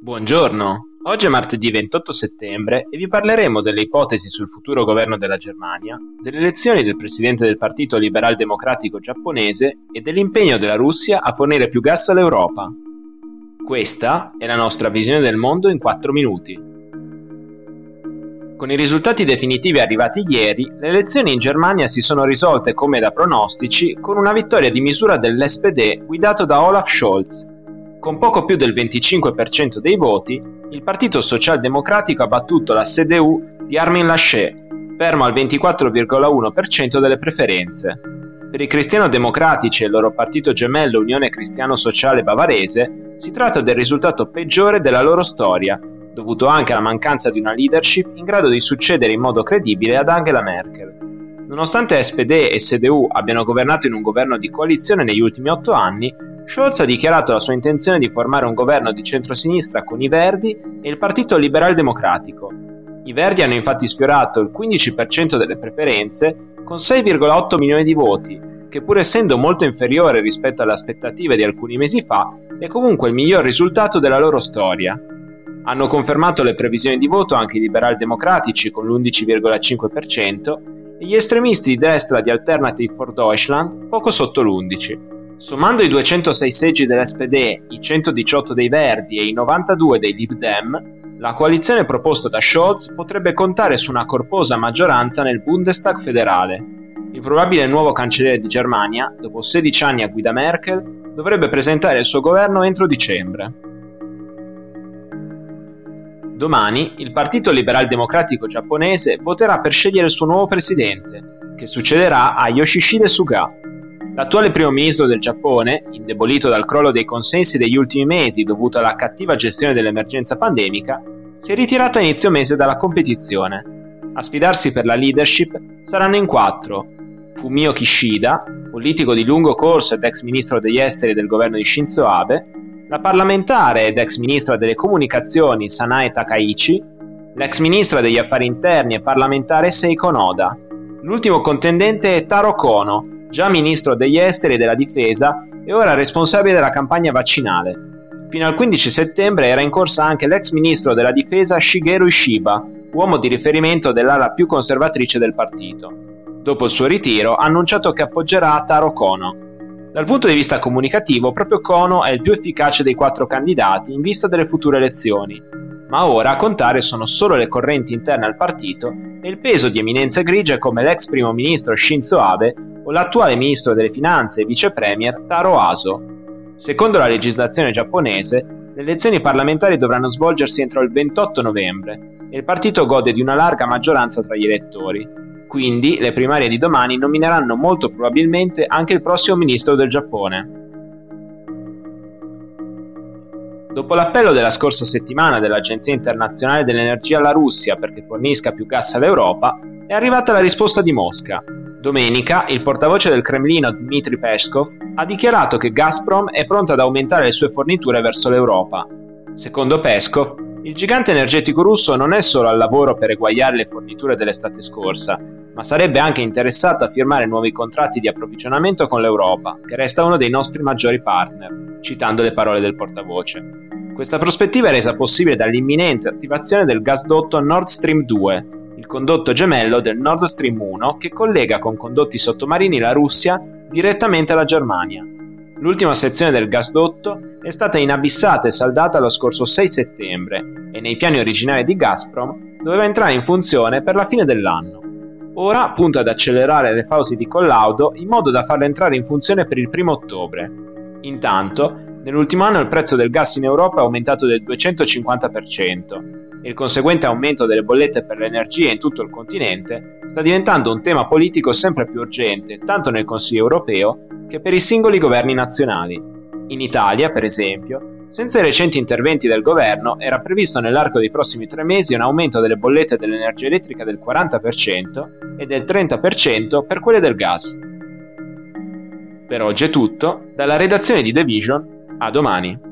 Buongiorno, oggi è martedì 28 settembre e vi parleremo delle ipotesi sul futuro governo della Germania, delle elezioni del presidente del Partito Liberal Democratico giapponese e dell'impegno della Russia a fornire più gas all'Europa. Questa è la nostra visione del mondo in 4 minuti. Con i risultati definitivi arrivati ieri, le elezioni in Germania si sono risolte come da pronostici con una vittoria di misura dell'SPD guidato da Olaf Scholz, con poco più del 25% dei voti, il Partito Socialdemocratico ha battuto la CDU di Armin Laschet, fermo al 24,1% delle preferenze. Per i cristiano-democratici e il loro partito gemello Unione Cristiano Sociale Bavarese si tratta del risultato peggiore della loro storia, dovuto anche alla mancanza di una leadership in grado di succedere in modo credibile ad Angela Merkel. Nonostante SPD e CDU abbiano governato in un governo di coalizione negli ultimi otto anni, Scholz ha dichiarato la sua intenzione di formare un governo di centrosinistra con i Verdi e il Partito Liberal Democratico. I Verdi hanno infatti sfiorato il 15% delle preferenze con 6,8 milioni di voti, che pur essendo molto inferiore rispetto alle aspettative di alcuni mesi fa, è comunque il miglior risultato della loro storia. Hanno confermato le previsioni di voto anche i liberal democratici con l'11,5% e gli estremisti di destra di Alternative for Deutschland poco sotto l'11%. Sommando i 206 seggi dell'SPD, i 118 dei Verdi e i 92 dei Lib Dem, la coalizione proposta da Scholz potrebbe contare su una corposa maggioranza nel Bundestag federale. Il probabile nuovo cancelliere di Germania, dopo 16 anni a guida Merkel, dovrebbe presentare il suo governo entro dicembre. Domani il Partito Liberal Democratico giapponese voterà per scegliere il suo nuovo presidente, che succederà a Yoshihide Suga, L'attuale primo ministro del Giappone, indebolito dal crollo dei consensi degli ultimi mesi dovuto alla cattiva gestione dell'emergenza pandemica, si è ritirato a inizio mese dalla competizione. A sfidarsi per la leadership saranno in quattro Fumio Kishida, politico di lungo corso ed ex ministro degli esteri del governo di Shinzo Abe, la parlamentare ed ex ministra delle comunicazioni Sanae Takaichi, l'ex ministra degli affari interni e parlamentare Seiko Noda. L'ultimo contendente è Taro Kono, già ministro degli esteri e della difesa e ora responsabile della campagna vaccinale. Fino al 15 settembre era in corsa anche l'ex ministro della difesa Shigeru Ishiba, uomo di riferimento dell'ala più conservatrice del partito. Dopo il suo ritiro ha annunciato che appoggerà Taro Kono. Dal punto di vista comunicativo, proprio Kono è il più efficace dei quattro candidati in vista delle future elezioni, ma ora a contare sono solo le correnti interne al partito e il peso di eminenze grigie come l'ex primo ministro Shinzo Abe o l'attuale ministro delle finanze e vice premier Taro Aso. Secondo la legislazione giapponese, le elezioni parlamentari dovranno svolgersi entro il 28 novembre e il partito gode di una larga maggioranza tra gli elettori. Quindi le primarie di domani nomineranno molto probabilmente anche il prossimo ministro del Giappone. Dopo l'appello della scorsa settimana dell'Agenzia internazionale dell'energia alla Russia perché fornisca più gas all'Europa, è arrivata la risposta di Mosca. Domenica, il portavoce del Cremlino Dmitry Peskov ha dichiarato che Gazprom è pronta ad aumentare le sue forniture verso l'Europa. Secondo Peskov, il gigante energetico russo non è solo al lavoro per eguagliare le forniture dell'estate scorsa, ma sarebbe anche interessato a firmare nuovi contratti di approvvigionamento con l'Europa, che resta uno dei nostri maggiori partner, citando le parole del portavoce. Questa prospettiva è resa possibile dall'imminente attivazione del gasdotto Nord Stream 2, il condotto gemello del Nord Stream 1 che collega con condotti sottomarini la Russia direttamente alla Germania. L'ultima sezione del gasdotto è stata inabissata e saldata lo scorso 6 settembre e nei piani originari di Gazprom doveva entrare in funzione per la fine dell'anno. Ora punta ad accelerare le fasi di collaudo in modo da farla entrare in funzione per il 1 ottobre. Intanto, Nell'ultimo anno il prezzo del gas in Europa è aumentato del 250% e il conseguente aumento delle bollette per l'energia in tutto il continente sta diventando un tema politico sempre più urgente tanto nel Consiglio europeo che per i singoli governi nazionali. In Italia, per esempio, senza i recenti interventi del governo era previsto nell'arco dei prossimi tre mesi un aumento delle bollette dell'energia elettrica del 40% e del 30% per quelle del gas. Per oggi è tutto, dalla redazione di The Vision a domani.